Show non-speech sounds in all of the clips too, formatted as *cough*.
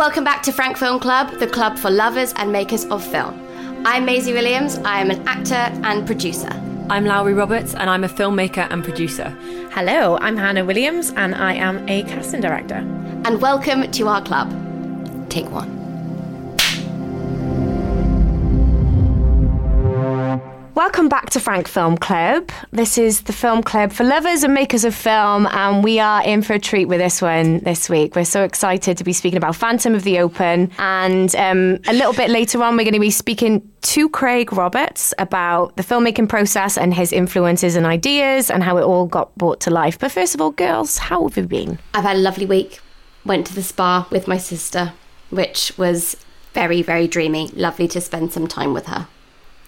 Welcome back to Frank Film Club, the club for lovers and makers of film. I'm Maisie Williams. I am an actor and producer. I'm Lowry Roberts, and I'm a filmmaker and producer. Hello, I'm Hannah Williams, and I am a casting director. And welcome to our club. Take one. Welcome back to Frank Film Club. This is the film club for lovers and makers of film, and we are in for a treat with this one this week. We're so excited to be speaking about Phantom of the Open, and um, a little bit later on, we're going to be speaking to Craig Roberts about the filmmaking process and his influences and ideas and how it all got brought to life. But first of all, girls, how have you been? I've had a lovely week. Went to the spa with my sister, which was very, very dreamy. Lovely to spend some time with her.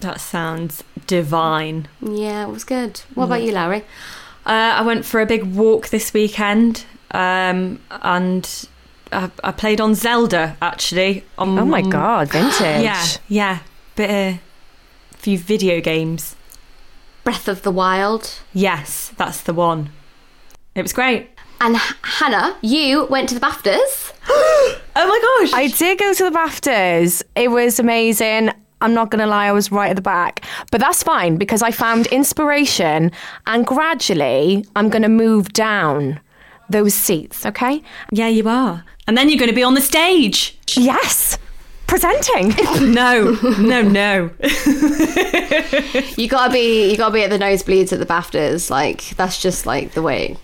That sounds divine. Yeah, it was good. What about you, Larry? Uh, I went for a big walk this weekend, um, and I, I, played on Zelda actually. On, oh my god, vintage! Yeah, yeah, bit a few video games. Breath of the Wild. Yes, that's the one. It was great. And Hannah, you went to the BAFTAs. *gasps* oh my gosh! I did go to the BAFTAs. It was amazing. I'm not going to lie, I was right at the back. But that's fine because I found inspiration and gradually I'm going to move down those seats, okay? Yeah, you are. And then you're going to be on the stage. Yes. Presenting. *laughs* no, no, no. you gotta be you gotta be at the nosebleeds at the BAFTAs. Like that's just like the way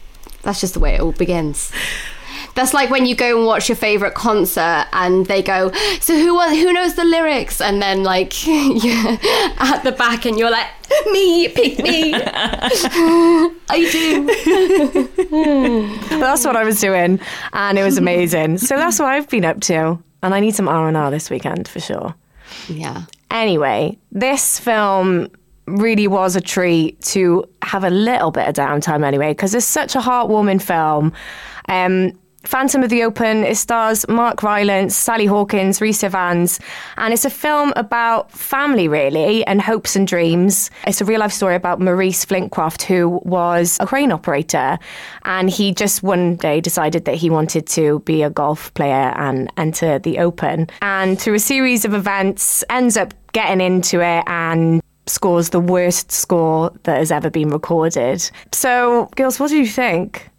that's just the way it all begins. That's like when you go and watch your favorite concert and they go, "So who who knows the lyrics?" And then like *laughs* you're at the back and you're like, "Me, pick me." *laughs* I do. *laughs* that's what I was doing, and it was amazing. So that's what I've been up to, and I need some R and R this weekend for sure. Yeah. Anyway, this film really was a treat to have a little bit of downtime anyway, because it's such a heartwarming film. Um, Phantom of the Open. It stars Mark Rylance, Sally Hawkins, Rhys Ifans, and it's a film about family, really, and hopes and dreams. It's a real life story about Maurice Flitcroft, who was a crane operator, and he just one day decided that he wanted to be a golf player and enter the Open. And through a series of events, ends up getting into it and scores the worst score that has ever been recorded. So, girls, what do you think?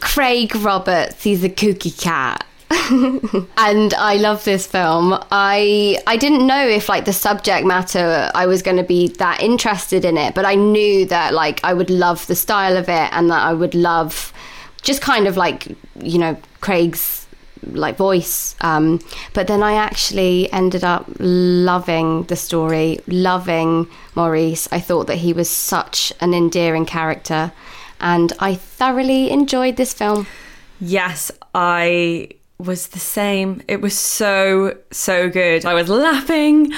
Craig Roberts, he's a kooky cat. *laughs* and I love this film. I I didn't know if like the subject matter I was going to be that interested in it, but I knew that like I would love the style of it and that I would love just kind of like you know Craig's like voice. Um, but then I actually ended up loving the story, loving Maurice. I thought that he was such an endearing character and I thoroughly enjoyed this film. Yes, I was the same. It was so, so good. I was laughing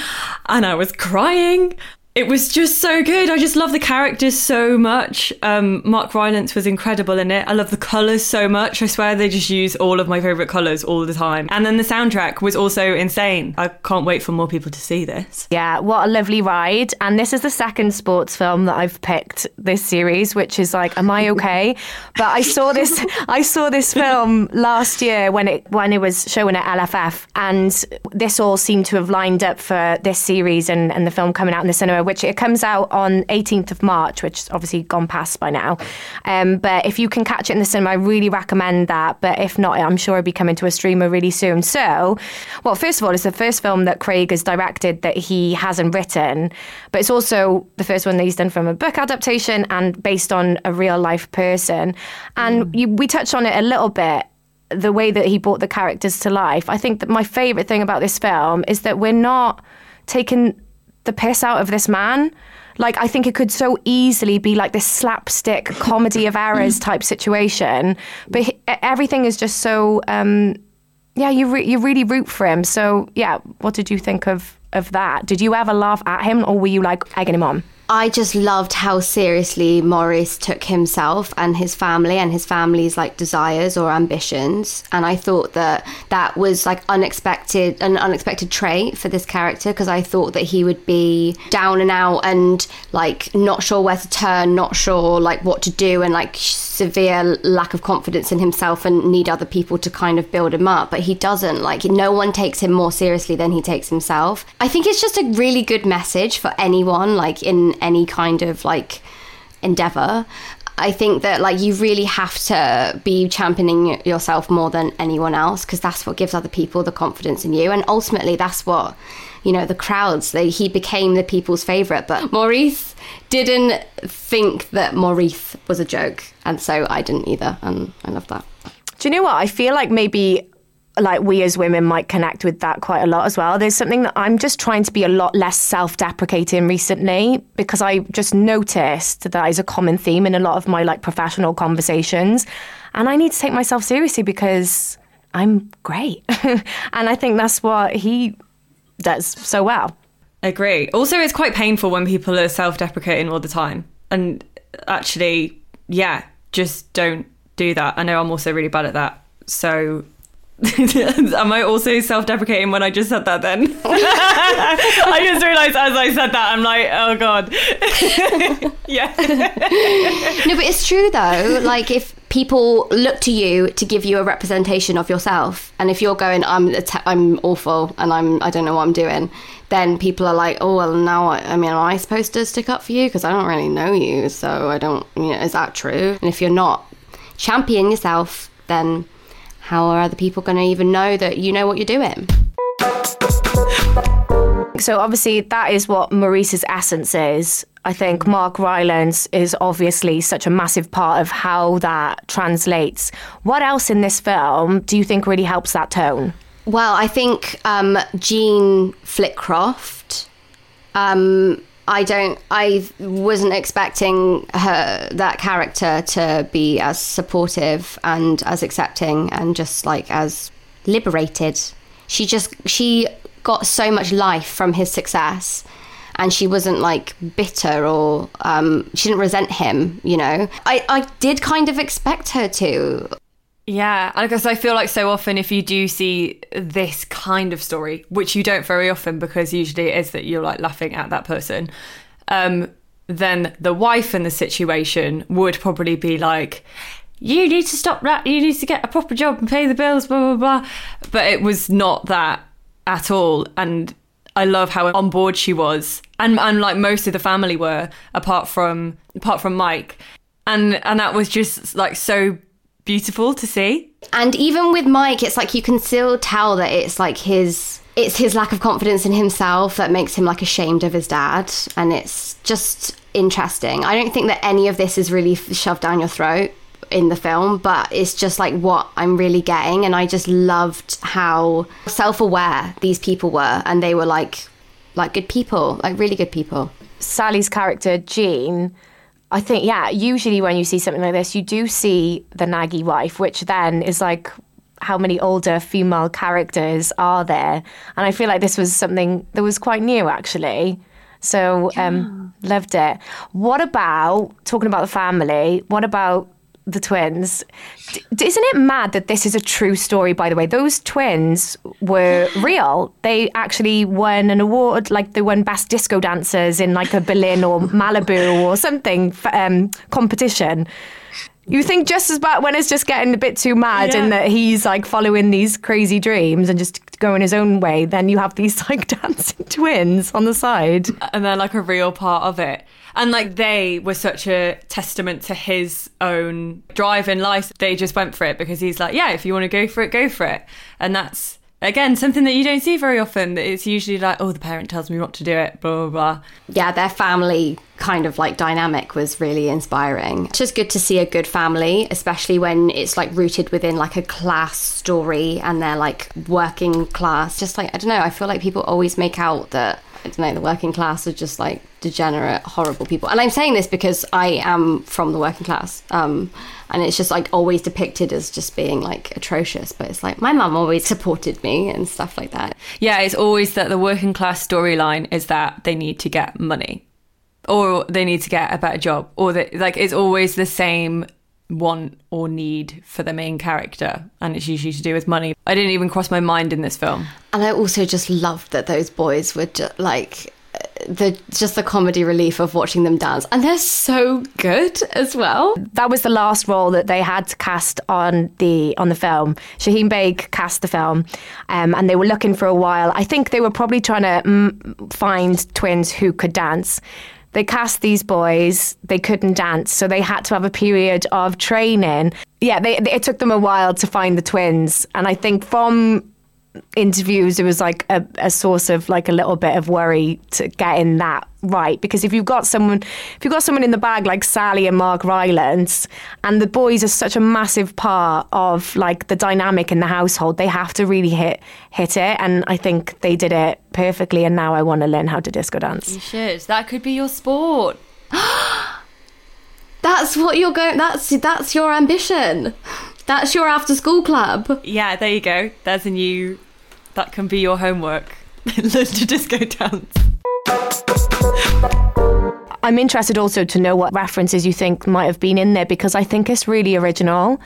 and I was crying it was just so good. I just love the characters so much. Um, Mark Rylance was incredible in it. I love the colours so much. I swear they just use all of my favourite colours all the time. And then the soundtrack was also insane. I can't wait for more people to see this. Yeah, what a lovely ride. And this is the second sports film that I've picked this series, which is like, am I *laughs* okay? but I saw this I saw this film last year when it when it was showing at LFF and this all seemed to have lined up for this series and, and the film coming out in the cinema which it comes out on 18th of March, which is obviously gone past by now. Um, but if you can catch it in the cinema, I really recommend that. But if not, I'm sure it'll be coming to a streamer really soon. So, well, first of all, it's the first film that Craig has directed that he hasn't written, but it's also the first one that he's done from a book adaptation and based on a real life person. And mm. you, we touched on it a little bit the way that he brought the characters to life. I think that my favourite thing about this film is that we're not taking the piss out of this man. Like I think it could so easily be like this slapstick comedy of errors *laughs* type situation, but he, everything is just so. Um, yeah, you re- you really root for him. So yeah, what did you think of of that? Did you ever laugh at him, or were you like egging him on? I just loved how seriously Maurice took himself and his family and his family's like desires or ambitions. And I thought that that was like unexpected, an unexpected trait for this character because I thought that he would be down and out and like not sure where to turn, not sure like what to do, and like severe lack of confidence in himself and need other people to kind of build him up. But he doesn't. Like, no one takes him more seriously than he takes himself. I think it's just a really good message for anyone, like, in any kind of like endeavor. I think that like you really have to be championing yourself more than anyone else because that's what gives other people the confidence in you, and ultimately that's what you know the crowds. They, he became the people's favorite, but Maurice didn't think that Maurice was a joke, and so I didn't either, and I love that. Do you know what I feel like? Maybe like we as women might connect with that quite a lot as well. There's something that I'm just trying to be a lot less self deprecating recently because I just noticed that is a common theme in a lot of my like professional conversations. And I need to take myself seriously because I'm great. *laughs* and I think that's what he does so well. Agree. Also, it's quite painful when people are self deprecating all the time. And actually, yeah, just don't do that. I know I'm also really bad at that. So *laughs* Am I also self deprecating when I just said that then? *laughs* I just realised as I said that, I'm like, oh God. *laughs* yeah. no, but it's true though. Like, if people look to you to give you a representation of yourself, and if you're going, I'm, I'm awful and I'm, I don't know what I'm doing, then people are like, oh, well, now, I, I mean, am I supposed to stick up for you? Because I don't really know you. So I don't, you know, is that true? And if you're not champion yourself, then how are other people going to even know that you know what you're doing? So obviously that is what Maurice's essence is. I think Mark Rylance is obviously such a massive part of how that translates. What else in this film do you think really helps that tone? Well, I think um, Jean Flitcroft um, I don't. I wasn't expecting her that character to be as supportive and as accepting and just like as liberated. She just she got so much life from his success, and she wasn't like bitter or um, she didn't resent him. You know, I I did kind of expect her to. Yeah, I guess I feel like so often if you do see this kind of story, which you don't very often because usually it is that you're like laughing at that person, um, then the wife in the situation would probably be like, you need to stop that, you need to get a proper job and pay the bills, blah, blah, blah. But it was not that at all. And I love how on board she was. And, and like most of the family were, apart from apart from Mike. And and that was just like so beautiful to see. And even with Mike, it's like you can still tell that it's like his it's his lack of confidence in himself that makes him like ashamed of his dad and it's just interesting. I don't think that any of this is really shoved down your throat in the film, but it's just like what I'm really getting and I just loved how self-aware these people were and they were like like good people, like really good people. Sally's character Jean I think, yeah, usually when you see something like this, you do see the naggy wife, which then is like, how many older female characters are there? And I feel like this was something that was quite new, actually. So, um, loved it. What about talking about the family? What about the twins. D- isn't it mad that this is a true story, by the way? Those twins were real. They actually won an award, like they won Best Disco Dancers in like a Berlin or Malibu or something um, competition. You think just as bad when it's just getting a bit too mad yeah. and that he's like following these crazy dreams and just going his own way, then you have these *laughs* like dancing twins on the side. And they're like a real part of it. And like they were such a testament to his own drive in life. They just went for it because he's like, yeah, if you want to go for it, go for it. And that's again something that you don't see very often. that It's usually like, oh, the parent tells me what to do it, blah blah blah. Yeah, their family kind of like dynamic was really inspiring. It's just good to see a good family, especially when it's like rooted within like a class story and they're like working class. Just like I don't know, I feel like people always make out that I don't know, the working class are just like degenerate, horrible people. And I'm saying this because I am from the working class. Um, and it's just like always depicted as just being like atrocious. But it's like my mum always supported me and stuff like that. Yeah, it's always that the working class storyline is that they need to get money or they need to get a better job or that like it's always the same want or need for the main character and it's usually to do with money. I didn't even cross my mind in this film. And I also just loved that those boys were just like the just the comedy relief of watching them dance. And they're so good as well. That was the last role that they had to cast on the on the film. Shaheen Baig cast the film um, and they were looking for a while. I think they were probably trying to mm, find twins who could dance they cast these boys. They couldn't dance. So they had to have a period of training. Yeah they, it took them a while to find the twins. And i think from interviews it was like a, a source of like a little bit of worry to getting that right. Because if you've got someone if you've got someone in the bag like Sally and Mark Rylance and the boys are such a massive part of like the dynamic in the household they have to really hit hit it. And I think they did it perfectly and now I want to learn how to disco dance. You should. That could be your sport. *gasps* That's what you're going that's that's your ambition that's your after school club. Yeah, there you go. There's a new. That can be your homework. *laughs* Learn to disco dance. I'm interested also to know what references you think might have been in there because I think it's really original.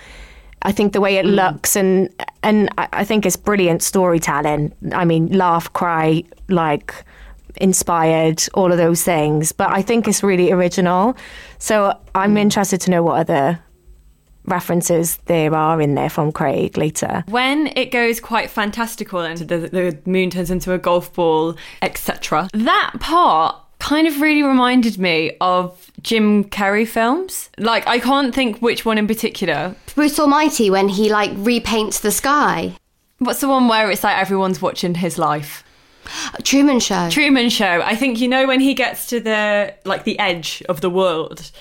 I think the way it mm. looks and and I think it's brilliant storytelling. I mean, laugh, cry, like inspired, all of those things. But I think it's really original. So I'm mm. interested to know what other references there are in there from Craig later. When it goes quite fantastical and the, the moon turns into a golf ball, etc., that part kind of really reminded me of Jim Carrey films. Like, I can't think which one in particular. Bruce Almighty when he like repaints the sky. What's the one where it's like everyone's watching his life? Truman Show. Truman Show. I think you know when he gets to the like the edge of the world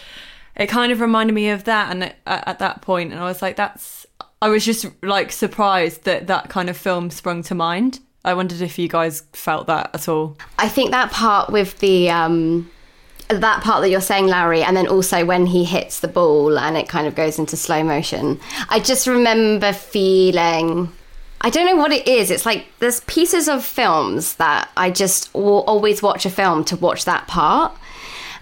it kind of reminded me of that and at, at that point and i was like that's i was just like surprised that that kind of film sprung to mind i wondered if you guys felt that at all i think that part with the um that part that you're saying, Larry, and then also when he hits the ball and it kind of goes into slow motion. I just remember feeling I don't know what it is. It's like there's pieces of films that I just will always watch a film to watch that part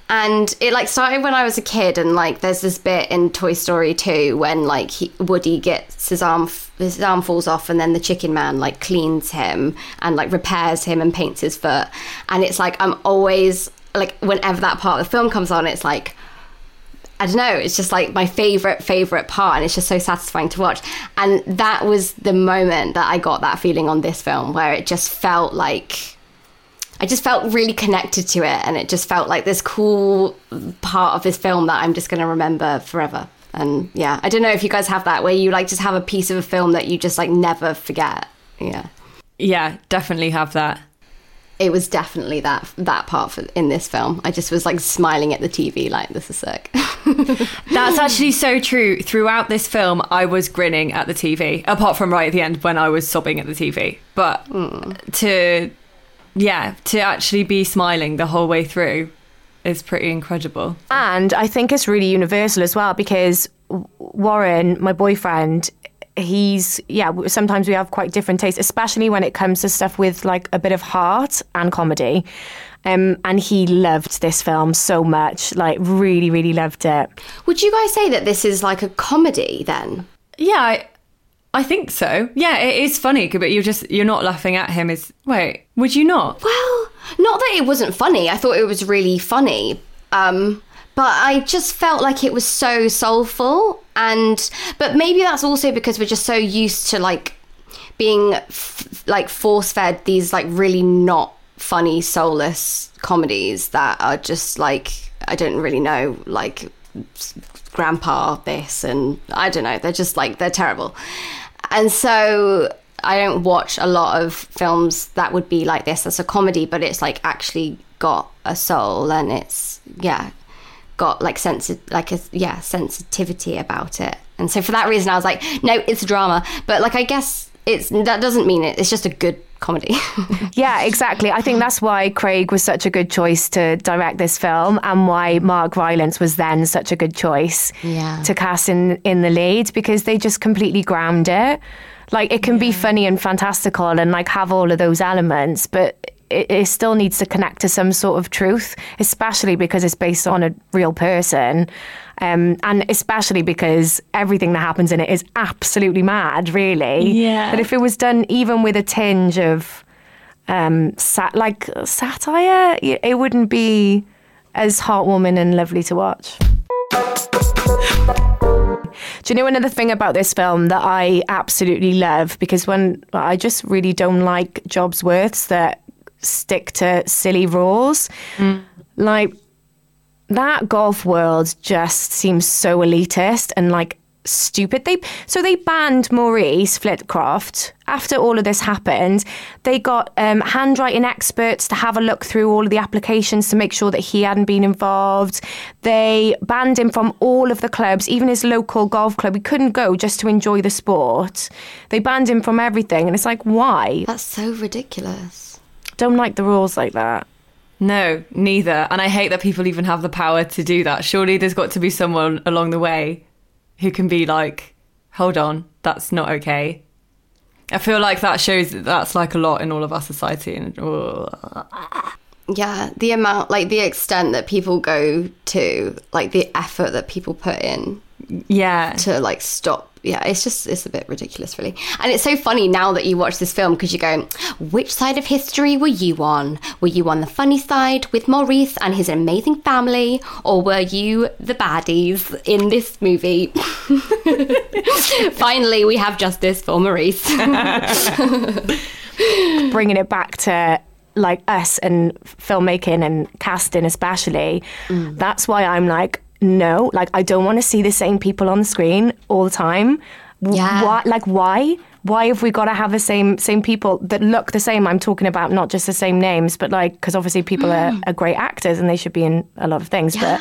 and it like started when I was a kid, and like there's this bit in Toy Story 2 when like he, Woody gets his arm his arm falls off, and then the Chicken Man like cleans him and like repairs him and paints his foot, and it's like I'm always like whenever that part of the film comes on, it's like. I don't know, it's just like my favorite, favorite part, and it's just so satisfying to watch. And that was the moment that I got that feeling on this film, where it just felt like I just felt really connected to it, and it just felt like this cool part of this film that I'm just going to remember forever. And yeah, I don't know if you guys have that where you like just have a piece of a film that you just like never forget. Yeah, yeah, definitely have that. It was definitely that that part for, in this film. I just was like smiling at the TV, like this is sick. *laughs* That's actually so true. Throughout this film, I was grinning at the TV, apart from right at the end when I was sobbing at the TV. But mm. to yeah, to actually be smiling the whole way through is pretty incredible. And I think it's really universal as well because Warren, my boyfriend, he's yeah sometimes we have quite different tastes especially when it comes to stuff with like a bit of heart and comedy. Um, and he loved this film so much like really really loved it. Would you guys say that this is like a comedy then? Yeah I, I think so. Yeah, it is funny, but you're just you're not laughing at him. Is wait, would you not? Well, not that it wasn't funny. I thought it was really funny. Um, but I just felt like it was so soulful, and but maybe that's also because we're just so used to like being f- like force fed these like really not funny soulless comedies that are just like I don't really know like grandpa this and I don't know they're just like they're terrible and so I don't watch a lot of films that would be like this as a comedy, but it's like actually got a soul and it's yeah got like sense like a yeah sensitivity about it. And so for that reason, I was like, no, it's drama. But like I guess it's that doesn't mean it. It's just a good comedy. *laughs* Yeah, exactly. I think that's why Craig was such a good choice to direct this film and why Mark Rylance was then such a good choice Yeah. to cast in, in the lead because they just completely ground it. Like it can be funny and fantastical and like have all of those elements, but it, it still needs to connect to some sort of truth, especially because it's based on a real person. Um, and especially because everything that happens in it is absolutely mad, really. Yeah. But if it was done even with a tinge of um, sat- like satire, it wouldn't be as heartwarming and lovely to watch. Do you know another thing about this film that I absolutely love? Because when I just really don't like jobs worths that stick to silly rules. Like that golf world just seems so elitist and like stupid. They so they banned Maurice Flitcroft after all of this happened. They got um, handwriting experts to have a look through all of the applications to make sure that he hadn't been involved. They banned him from all of the clubs, even his local golf club. He couldn't go just to enjoy the sport. They banned him from everything, and it's like, why? That's so ridiculous. Don't like the rules like that. No, neither. And I hate that people even have the power to do that. Surely there's got to be someone along the way who can be like, hold on, that's not okay. I feel like that shows that that's like a lot in all of our society. And oh, Yeah, the amount, like the extent that people go to, like the effort that people put in yeah, to like stop. Yeah, it's just it's a bit ridiculous, really. And it's so funny now that you watch this film because you go, which side of history were you on? Were you on the funny side with Maurice and his amazing family, or were you the baddies in this movie? *laughs* Finally, we have justice for Maurice. *laughs* bringing it back to like us and filmmaking and casting especially mm. that's why i'm like no like i don't want to see the same people on the screen all the time. W- Yeah. why, like why why have we got to have the same same people that look the same? I'm talking about not just the same names but like because obviously people are, mm. are great actors and they should be in a lot of things Yeah.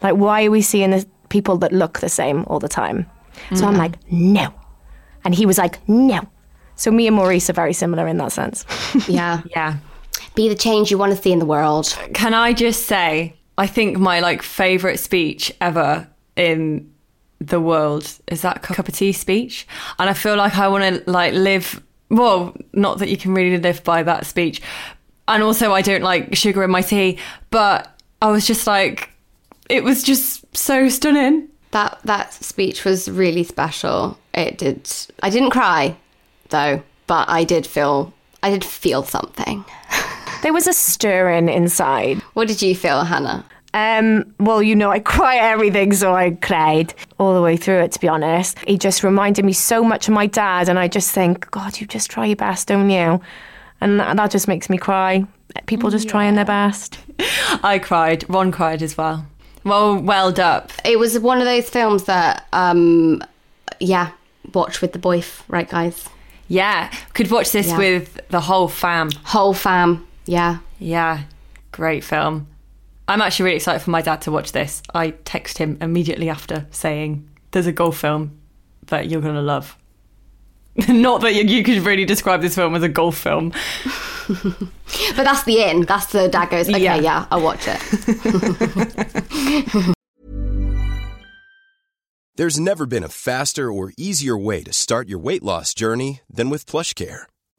but like why are we seeing the people that look the same all the time? So i'm mm. like no. And he was like no. So me and maurice are very similar in that sense. Yeah, *laughs* yeah. be the change you want to see in the world. Can I just say, I think my like favorite speech ever in the world is that cup of tea speech, and I feel like I want to like live. Well, not that you can really live by that speech, and also I don't like sugar in my tea, but I was just like, it was just so stunning. That that speech was really special. It did. I didn't cry, though, but I did feel. I did feel something. *laughs* There was a stirring inside. What did you feel, Hannah? Um, well, you know, I cry at everything, so I cried all the way through it, to be honest. He just reminded me so much of my dad, and I just think, God, you just try your best, don't you? And that, that just makes me cry. People just trying their best. *laughs* I cried. Ron cried as well. Well, welled up. It was one of those films that, um, yeah, watch with the boy, right, guys? Yeah, could watch this Yeah. with the whole fam. Whole fam, yeah. Yeah, great film. I'm actually really excited for my dad to watch this. I text him immediately after saying, "There's a golf film that you're gonna love." *laughs* Not that you, you could really describe this film as a golf film. *laughs* But that's the end. That's the dad goes, okay, Yeah. yeah, I'll watch it. *laughs* There's never been a faster or easier way to start your weight loss journey than with PlushCare.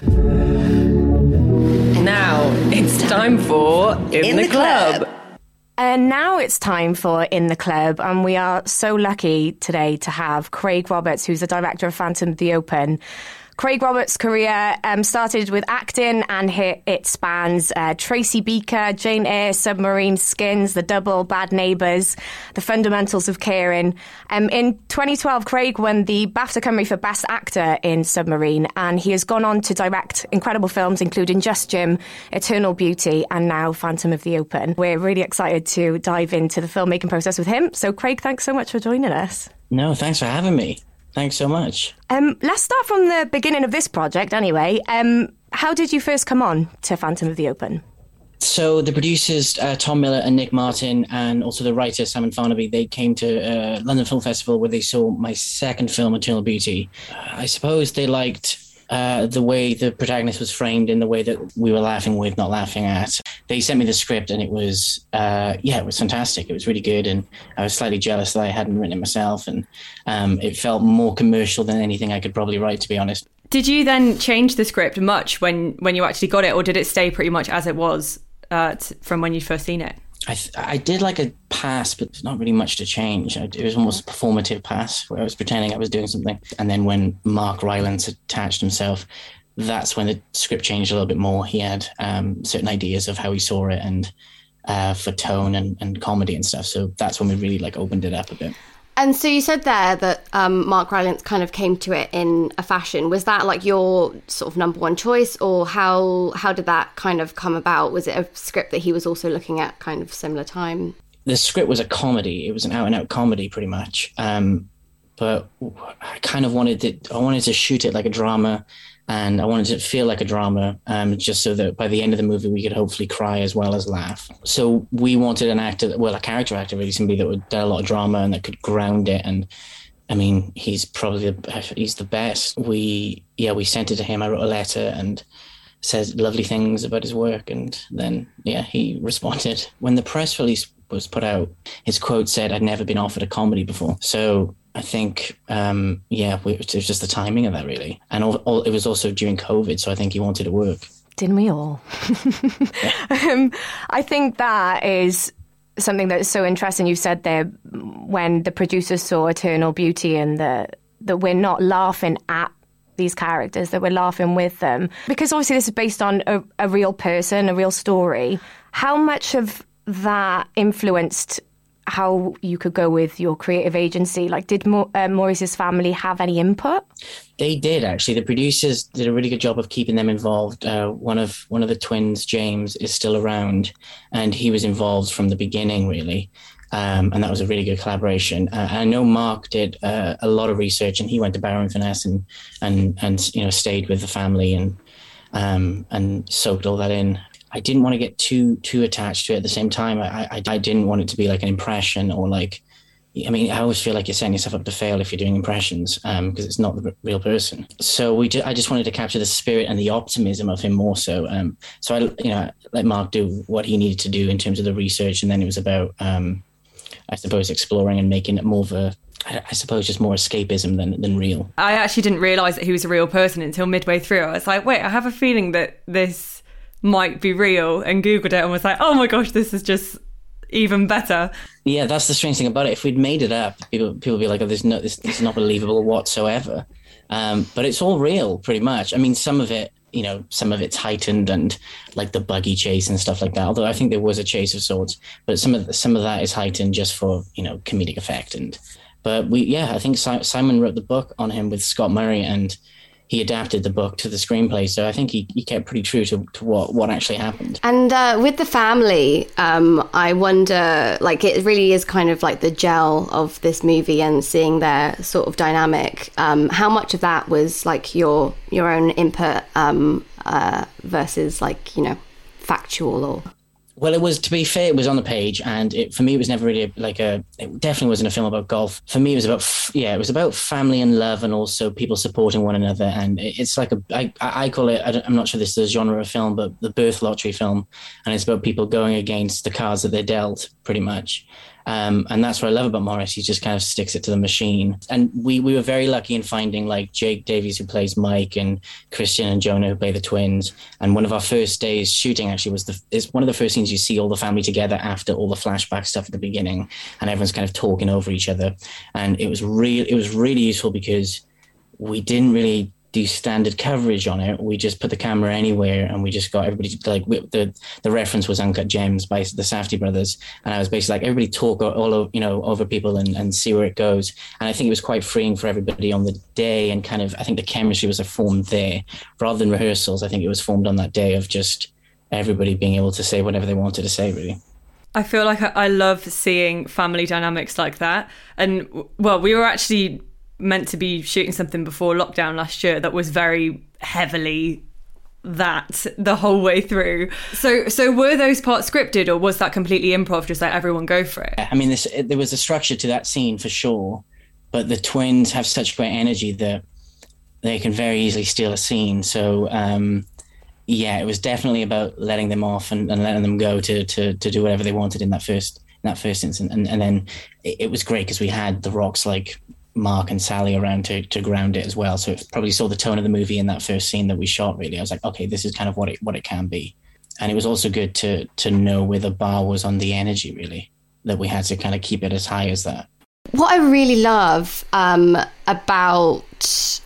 Now, It's time for In, the, Club. And now it's time for In the Club, and we are so lucky today to have Craig Roberts, who's the director of Phantom of the Open. Craig Roberts' career um, started with acting, and it, it spans uh, Tracy Beaker, Jane Eyre, Submarine, Skins, The Double, Bad Neighbours, The Fundamentals of Caring. Um, in 2012, Craig won the BAFTA Cymru for Best Actor in Submarine, and he has gone on to direct incredible films, including Just Jim, Eternal Beauty, and now Phantom of the Open. We're really excited to dive into the filmmaking process with him. So, Craig, thanks so much for joining us. No, thanks for having me. Thanks so much. Um, let's start from the beginning of this project, anyway. Um, how did you first come on to Phantom of the Open? So the producers uh, Tom Miller and Nick Martin, and also the writer Simon Farnaby, they came to uh, London Film Festival where they saw my second film, Eternal Beauty. I suppose they liked uh, the way the protagonist was framed in the way that we were laughing with, not laughing at. They sent me the script and it was, uh, yeah, it was fantastic. It was really good. And I was slightly jealous that I hadn't written it myself. And um, it felt more commercial than anything I could probably write, to be honest. Did you then change the script much when, when you actually got it, or did it stay pretty much as it was uh, from when you'd first seen it? I, I did like a pass, but not really much to change. It was almost a performative pass where I was pretending I was doing something. And then when Mark Rylance attached himself, that's when the script changed a little bit more. He had um, certain ideas of how he saw it and uh, for tone and, and comedy and stuff. So that's when we really like opened it up a bit. And so you said there that um, Mark Rylance kind of came to it in a fashion. Was that like your sort of number one choice, or how how did that kind of come about? Was it a script that he was also looking at kind of similar time? The script was a comedy. It was an out and out comedy, pretty much. Um, but I kind of wanted it. I wanted to shoot it like a drama, and I wanted to feel like a drama, um, just so that by the end of the movie we could hopefully cry as well as laugh. So we wanted an actor, well, a character actor, really, somebody that would do a lot of drama and that could ground it. And I mean, he's probably the, he's the best. We yeah, we sent it to him. I wrote a letter and says lovely things about his work, and then yeah, he *laughs* responded when the press release was put out. His quote said, "I'd never been offered a comedy before." So I think, um, yeah, it was just the timing of that really, and all, all, it was also during COVID, so I think he wanted to work. Didn't we all? *laughs* um, I think that is something that's so interesting. You said there when the producers saw Eternal Beauty and the, that we're not laughing at these characters, that we're laughing with them. Because obviously, this is based on a, a real person, a real story. How much of that influenced how you could go with your creative agency? Like, did uh, Maurice's family have any input? They did actually. The producers did a really good job of keeping them involved. Uh, one of one of the twins, James, is still around, and he was involved from the beginning, really. Um, and that was a really good collaboration. Uh, I know Mark did uh, a lot of research, and he went to Barrow in Furness and and and you know stayed with the family and um, and soaked all that in. I didn't want to get too too attached to it at the same time. I, I, I didn't want it to be like an impression or like, I mean, I always feel like you're setting yourself up to fail if you're doing impressions because um, it's not the real person. So we, I just wanted to capture the spirit and the optimism of him more so. Um, so I, you know, let Mark do what he needed to do in terms of the research, and then it was about, um, I suppose, exploring and making it more of a I suppose just more escapism than, than real. I actually didn't realize that he was a real person until midway through. I was like, wait, I have a feeling that this might be real and Googled it and was like, oh my gosh, this is just even better. Yeah, that's the strange thing about it. If we'd made it up, people people would be like, oh, this, no, this, is not believable whatsoever. Um, but it's all real, pretty much. I mean, some of it, you know, some of it's heightened and like the buggy chase and stuff like that. Although I think there was a chase of sorts, but some of some of that is heightened just for you know comedic effect. And but we, yeah, I think Simon wrote the book on him with Scott Murray and he adapted the book to the screenplay. So I think he, he kept pretty true to, to what, what actually happened. And uh, with the family, um, I wonder, like, it really is kind of like the gel of this movie and seeing their sort of dynamic. Um, how much of that was like your your own input um, uh, versus like you know factual or well, it was to be fair. It was on the page, and it, for me, it was never really like a. It definitely wasn't a film about golf. For me, it was about yeah, it was about family and love, and also people supporting one another. And it's like a I, I call it. I am not sure this is a genre of film, but the birth lottery film, and it's about people going against the cards that they're dealt, pretty much. Um, and that's what I love about Maurice. He just kind of sticks it to the machine. And we, we were very lucky in finding like Jake Davies, who plays Mike, and Christian and Jonah, who play the twins. And one of our first days shooting actually was the is one of the first scenes you see all the family together after all the flashback stuff at the beginning, and everyone's kind of talking over each other. And it was real. It was really useful because we didn't really do standard coverage on it. We just put the camera anywhere, and we just got everybody like we, the the reference was Uncut Gems by the Safdie brothers, and I was basically like everybody talk all over you know over people and, and see where it goes. And I think it was quite freeing for everybody on the day, and kind of I think the chemistry was formed there rather than rehearsals. I think it was formed on that day of just everybody being able to say whatever they wanted to say, really. I feel like I love seeing family dynamics like that. And well, we were actually meant to be shooting something before lockdown last year that was very heavily that the whole way through. So so were those parts scripted or was that completely improv just like everyone go for it? I mean, this, there was a structure to that scene for sure, but the twins have such great energy that they can very easily steal a scene. So, um, yeah, it was definitely about letting them off and, and letting them go to, to to do whatever they wanted in that first in that first instance. And and then it, it was great because we had the rocks like Mark and Sally around to to ground it as well. So it probably saw the tone of the movie in that first scene that we shot. Really, I was like, okay, this is kind of what it what it can be. And it was also good to to know where the bar was on the energy. Really, that we had to kind of keep it as high as that. What I really love um, about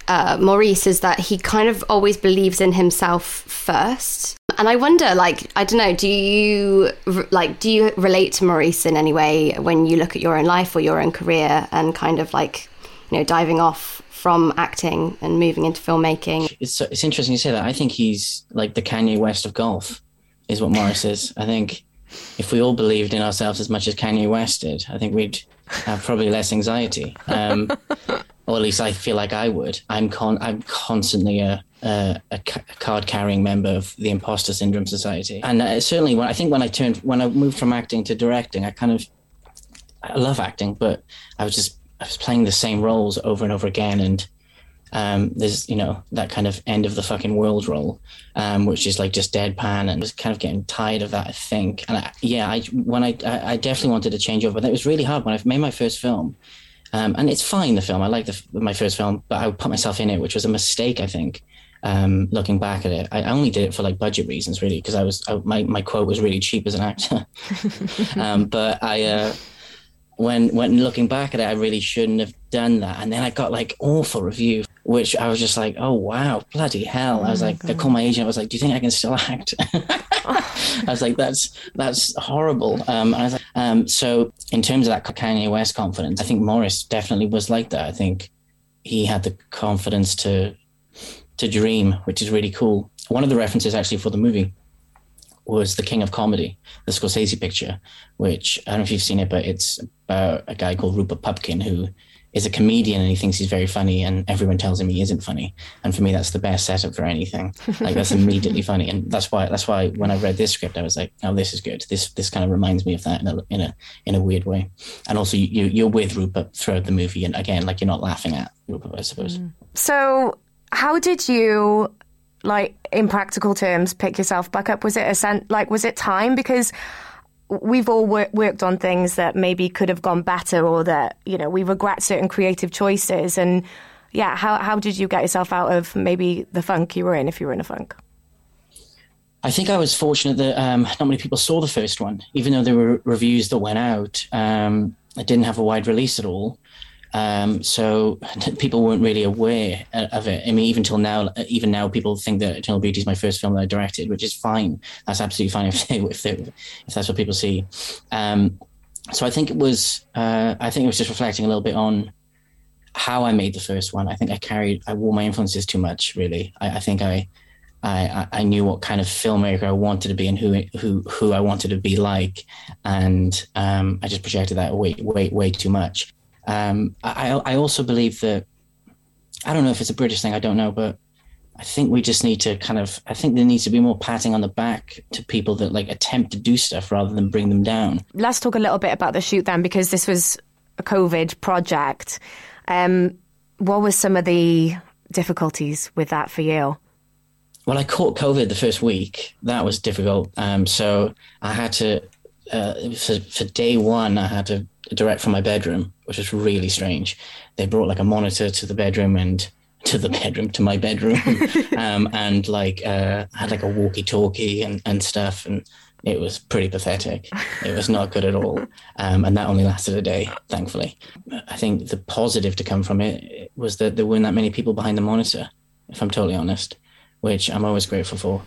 uh, Maurice is that he kind of always believes in himself first. And I wonder, like, I don't know, do you like, do you relate to Maurice in any way when you look at your own life or your own career and kind of like, you know, diving off from acting and moving into filmmaking? It's it's interesting you say that. I think he's like the Kanye West of golf, is what Maurice *laughs* is. I think if we all believed in ourselves as much as Kanye West did, I think we'd have probably less anxiety. Um, *laughs* or at least I feel like I would. I'm con- I'm constantly a a, a card carrying member of the Imposter Syndrome Society, and uh, certainly when I think when I turned when I moved from acting to directing, I kind of I love acting, but I was just I was playing the same roles over and over again, and um, there's you know that kind of end of the fucking world role, um, which is like just deadpan, and was kind of getting tired of that. I think, and I, yeah, I when I I definitely wanted to change over, but it was really hard when I made my first film. Um, and it's fine, the film. I like the, my first film, but I put myself in it, which was a mistake, I think. Um, looking back at it, I only did it for like budget reasons, really, because I was I, my my quote was really cheap as an actor. *laughs* um, but I, uh, when when looking back at it, I really shouldn't have done that. And then I got like awful reviews, which I was just like, oh wow, bloody hell! Oh I was like, God. I called my agent. I was like, do you think I can still act? *laughs* I was like, that's that's horrible. Um, I was like, um, so in terms of that Kanye West confidence, I think Maurice definitely was like that. I think he had the confidence to to dream, which is really cool. One of the references actually for the movie was The King of Comedy, the Scorsese picture, which I don't know if you've seen it, but it's about a guy called Rupert Pupkin who is a comedian and he thinks he's very funny and everyone tells him he isn't funny. And for me, that's the best setup for anything. Like that's *laughs* immediately funny. And that's why, that's why when I read this script, I was like, oh, this is good. This, this kind of reminds me of that in a, in a, in a weird way. And also you, you're with Rupert throughout the movie. And again, like you're not laughing at Rupert, I suppose. Mm. So how did you like in practical terms pick yourself back up was it a sen- like was it time because we've all wor- worked on things that maybe could have gone better or that you know we regret certain creative choices and yeah how how did you get yourself out of maybe the funk you were in if you were in a funk I think I was fortunate that um, not many people saw the first one, even though there were reviews that went out. Um, it didn't have a wide release at all. Um, so *laughs* people weren't really aware of it. I mean, even till now, even now, people think that Eternal Beauty is my first film that I directed, which is fine. That's absolutely fine *laughs* if they, if, they, if that's what people see. Um, so I think it was, uh, I think it was just reflecting a little bit on how I made the first one. I think I carried, I wore my influences too much. Really, I, I think I, I, I knew what kind of filmmaker I wanted to be and who who who I wanted to be like, and um, I just projected that way way way too much. Um, I, I also believe that I don't know if it's a British thing, I don't know, but I think we just need to kind of I think there needs to be more patting on the back to people that like attempt to do stuff rather than bring them down. Let's talk a little bit about the shoot then, because this was a COVID project. Um, what were some of the difficulties with that for you? Well, I caught COVID the first week. That was difficult. Um, so I had to uh, for, for day one, I had to direct from my bedroom, which was really strange. They brought like a monitor to the bedroom and *laughs* to the bedroom to my bedroom, *laughs* um, and like uh, had like a walkie-talkie and and stuff, and it was pretty pathetic. It was not good at all, um, and that only lasted a day, thankfully. I think the positive to come from it was that there weren't that many people behind the monitor, if I'm totally honest which I'm always grateful for.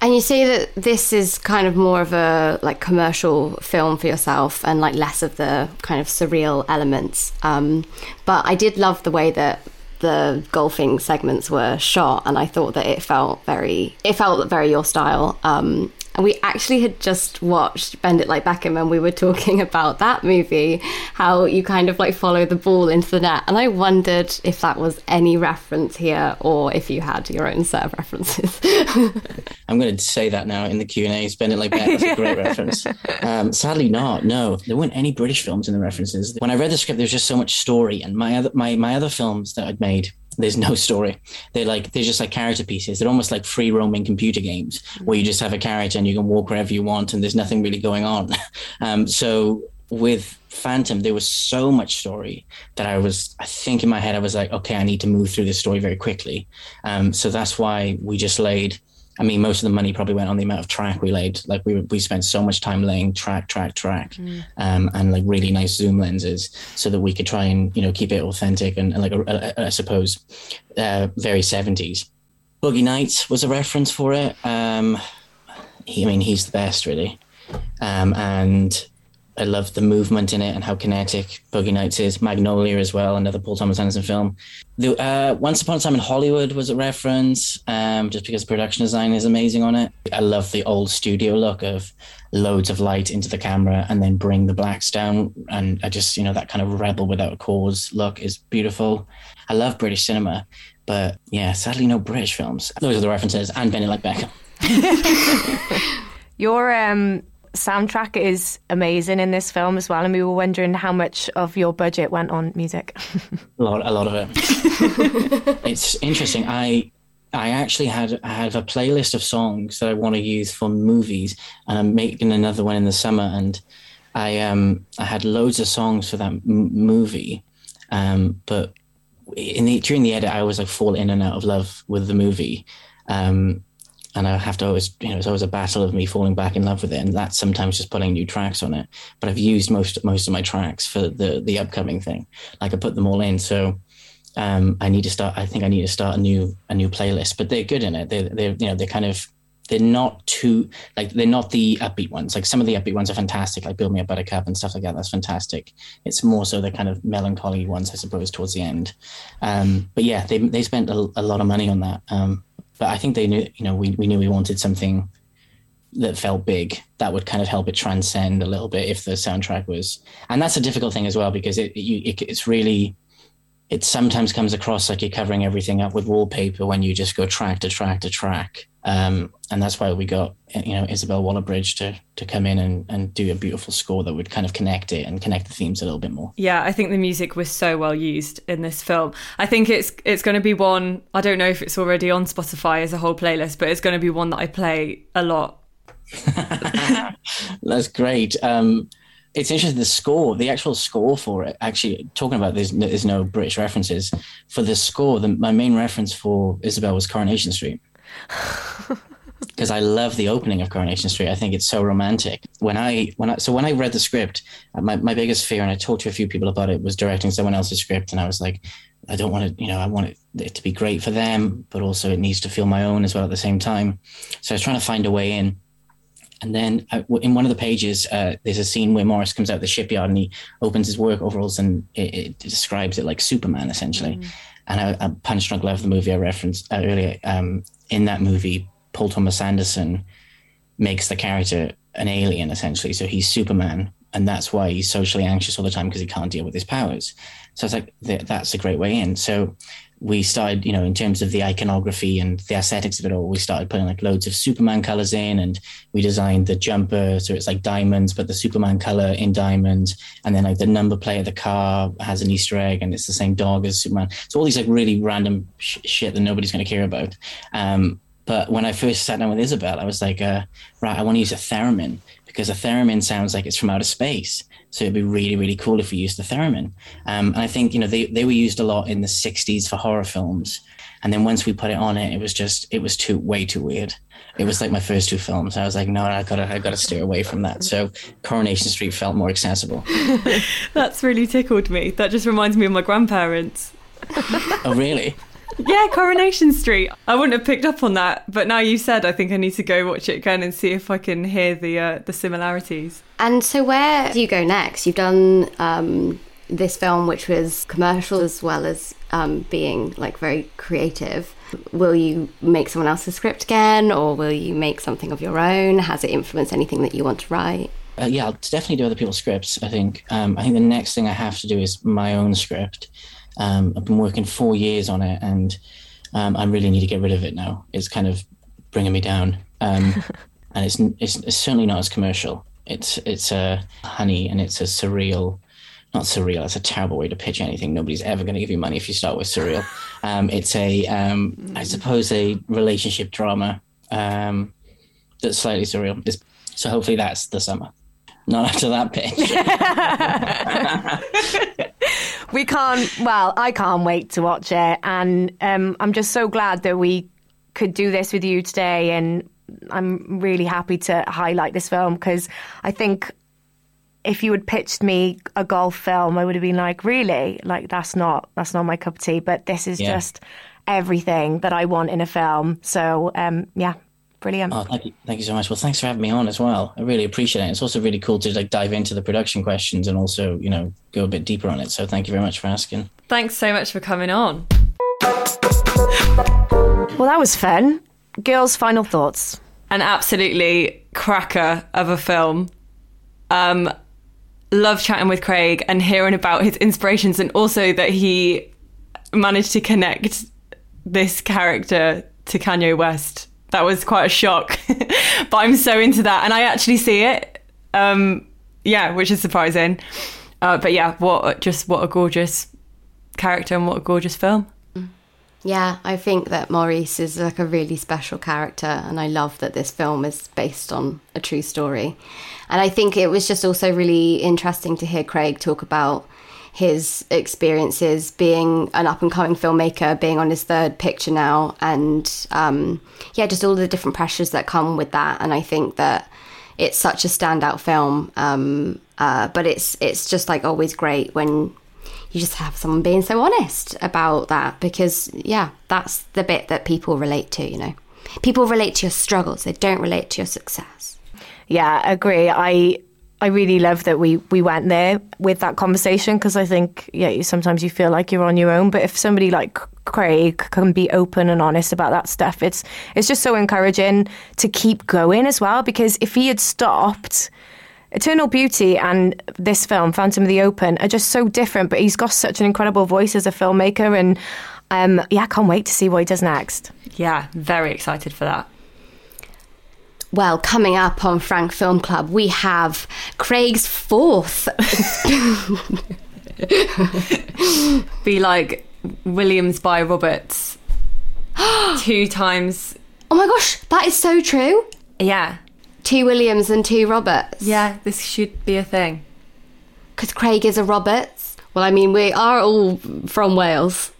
And you say that this is kind of more of a like commercial film for yourself and like less of the kind of surreal elements. Um, but I did love the way that the golfing segments were shot, and I thought that it felt very it felt very your style. Um, and we actually had just watched Bend It Like Beckham and we were talking *laughs* about that movie, how you kind of like follow the ball into the net. And I wondered if that was any reference here or if you had your own set of references. *laughs* I'm going to say that now in the Q&A. Bend It Like Beckham is a great *laughs* reference. Um, sadly not, no. There weren't any British films in the references. When I read the script, there was just so much story. And my other, my, my other films that I'd made there's no story. They're like they're just like character pieces. They're almost like free roaming computer games where you just have a character and you can walk wherever you want and there's nothing really going on. *laughs* Um, so with Phantom, there was so much story that I was, I think in my head, I was like, okay, I need to move through this story very quickly. Um, so that's why we just laid I mean, most of the money probably went on the amount of track we laid. Like we we spent so much time laying track, track, track, mm. um, and like really nice zoom lenses, so that we could try and you know keep it authentic and, and like a, a, I suppose uh, very seventies. Boogie Nights was a reference for it. Um, he, I mean, he's the best, really, um, and I love the movement in it and how kinetic Boogie Nights is. Magnolia as well, another Paul Thomas Anderson film. The, uh, Once Upon a Time in Hollywood was a reference, um, just because production design is amazing on it. I love the old studio look of loads of light into the camera and then bring the blacks down. And I just, you know, that kind of rebel without a cause look is beautiful. I love British cinema, but yeah, sadly no British films. Those are the references, and Bend It Like Beckham. *laughs* Your um soundtrack is amazing in this film as well, and we were wondering how much of your budget went on music. a lot, a lot of it. *laughs* it's interesting. I I actually had I have a playlist of songs that I want to use for movies, and I'm making another one in the summer. And I um I had loads of songs for that m- movie, um, but in the during the edit, I always like fall in and out of love with the movie. Um, and I have to always, you know, it's always a battle of me falling back in love with it, and that's sometimes just putting new tracks on it. But I've used most most of my tracks for the the upcoming thing, like I put them all in. So um, I need to start. I think I need to start a new a new playlist. But they're good in it. They're they're you know they're kind of they're not too like they're not the upbeat ones. Like some of the upbeat ones are fantastic, like Build Me Up Buttercup and stuff like that. That's fantastic. It's more so the kind of melancholy ones, I suppose, towards the end. Um, but yeah, they they spent a, a lot of money on that. Um, but I think they knew, you know, we, we knew we wanted something that felt big that would kind of help it transcend a little bit if the soundtrack was, and that's a difficult thing as well because it, it, it's really, it sometimes comes across like you're covering everything up with wallpaper when you just go track to track to track. Um, and that's why we got you know Isabel Waller-Bridge to to come in and, and do a beautiful score that would kind of connect it and connect the themes a little bit more. Yeah, I think the music was so well used in this film. I think it's it's going to be one. I don't know if it's already on Spotify as a whole playlist, but it's going to be one that I play a lot. *laughs* that's great. Um, it's interesting the score the actual score for it actually talking about there's, there's no british references for the score the, my main reference for isabel was coronation street *laughs* because I love the opening of Coronation Street. I think it's so romantic. When I when I so when I read the script, uh, my, my biggest fear, and I talked to a few people about it, was directing someone else's script, and I was like, I don't want to, you know, I want it, it to be great for them, but also it needs to feel my own as well at the same time. So I was trying to find a way in. And then uh, in one of the pages, uh, there's a scene where Maurice comes out of the shipyard and he opens his work overalls and it, it describes it like Superman essentially. Mm. And I, I Punch Drunk Love, the movie I referenced uh, earlier, um, in that movie, Paul Thomas Anderson makes the character an alien essentially. So he's Superman, and that's why he's socially anxious all the time because he can't deal with his powers. So it's like that's a great way in. So we started, you know, in terms of the iconography and the aesthetics of it all, we started putting like loads of Superman colors in, and we designed the jumper so it's like diamonds, but the Superman color in diamonds, and then like the number plate of the car has an Easter egg, and it's the same dog as Superman. So all these like really random sh- shit that nobody's going to care about. Um, But when I first sat down with Isabel, I was like, uh, right, I want to use a theremin because a theremin sounds like it's from outer space. So it'd be really, really cool if we used the theremin. Um, and I think, you know, they, they were used a lot in the 60s for horror films. And then once we put it on it, it was just, it was too, way too weird. It was like my first two films. I was like, no, I gotta, I gotta steer away from that. So Coronation Street felt more accessible. *laughs* That's really tickled me. That just reminds me of my grandparents. oh, really? *laughs* Yeah, Coronation Street. I wouldn't have picked up on that, but now you said, I think I need to go watch it again and see if I can hear the uh, the similarities. And so, where do you go next? You've done um, this film, which was commercial as well as um, being like very creative. Will you make someone else's script again, or will you make something of your own? Has it influenced anything that you want to write? Uh, yeah, I'll definitely do other people's scripts. I think. Um, I think the next thing I have to do is my own script. Um, I've been working four years on it, and um, I really need to get rid of it now. It's kind of bringing me down, um, *laughs* and it's, it's, it's certainly not as commercial. It's it's a honey, and it's a surreal. Not surreal. It's a terrible way to pitch anything. Nobody's ever going to give you money if you start with surreal. *laughs* Um, it's a, um, I suppose, a relationship drama um, that's slightly surreal. So hopefully that's the summer. Not after that pitch. *laughs* we can't. Well, I can't wait to watch it, and um, I'm just so glad that we could do this with you today. And I'm really happy to highlight this film because I think if you had pitched me a golf film, I would have been like, really, like that's not that's not my cup of tea. But this is yeah. just everything that I want in a film. So um, yeah, Brilliant. Oh, thank you, thank you so much. Well, thanks for having me on as well. I really appreciate it. It's also really cool to like dive into the production questions and also, you know, go a bit deeper on it. So thank you very much for asking. Thanks so much for coming on. Well, that was fun. Girls, final thoughts. An absolutely cracker of a film. Um, love chatting with Craig and hearing about his inspirations and also that he managed to connect this character to Kanye West that was quite a shock. *laughs* but I'm so into that, and I actually see it. Um, yeah, which is surprising. Uh, but yeah, what just what a gorgeous character and what a gorgeous film. Yeah, I think that Maurice is like a really special character, and I love that this film is based on a true story. And I think it was just also really interesting to hear Craig talk about his experiences being an up and coming filmmaker, being on his third picture now, and um, yeah, just all the different pressures that come with that. And I think that it's such a standout film, um, uh, but it's it's just like always great when you just have someone being so honest about that because yeah, that's the bit that people relate to. You know, people relate to your struggles; they don't relate to your success. Yeah, agree. I I really love that we we went there with that conversation because I think yeah sometimes you feel like you're on your own, but if somebody like Craig can be open and honest about that stuff, it's it's just so encouraging to keep going as well. Because if he had stopped. Eternal Beauty and this film, Phantom of the Open, are just so different, but he's got such an incredible voice as a filmmaker. And um, yeah, I can't wait to see what he does next. Yeah, very excited for that. Well, coming up on Frank Film Club, we have Craig's fourth. *laughs* Be like Williams by Roberts. *gasps* two times. Oh my gosh, that is so true. Yeah. Two Williams and two Roberts. Yeah, this should be a thing. Because Craig is a Roberts. Well, I mean, we are all from Wales.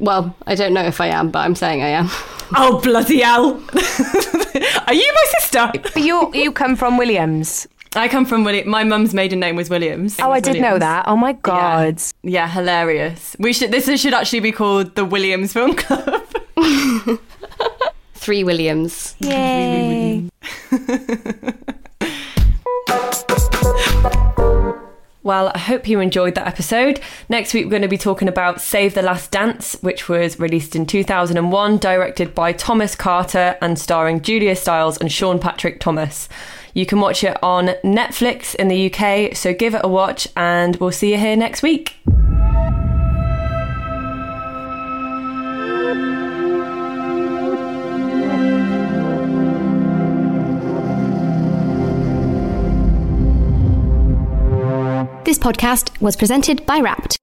Well, I don't know if I am, but I'm saying I am. Oh bloody hell! *laughs* Are you my sister? But you you come from Williams. I come from William. My mum's maiden name was Williams. Oh, I did Williams. know that. Oh my god. Yeah. yeah, hilarious. We should. This should actually be called the Williams Film Club. *laughs* Three Williams. Yay. *laughs* Well, I hope you enjoyed that episode. Next week, we're going to be talking about Save the Last Dance, which was released in 2001, directed by Thomas Carter and starring Julia Stiles and Sean Patrick Thomas. You can watch it on Netflix in the UK, so give it a watch, and we'll see you here next week. This podcast was presented by Wrapped.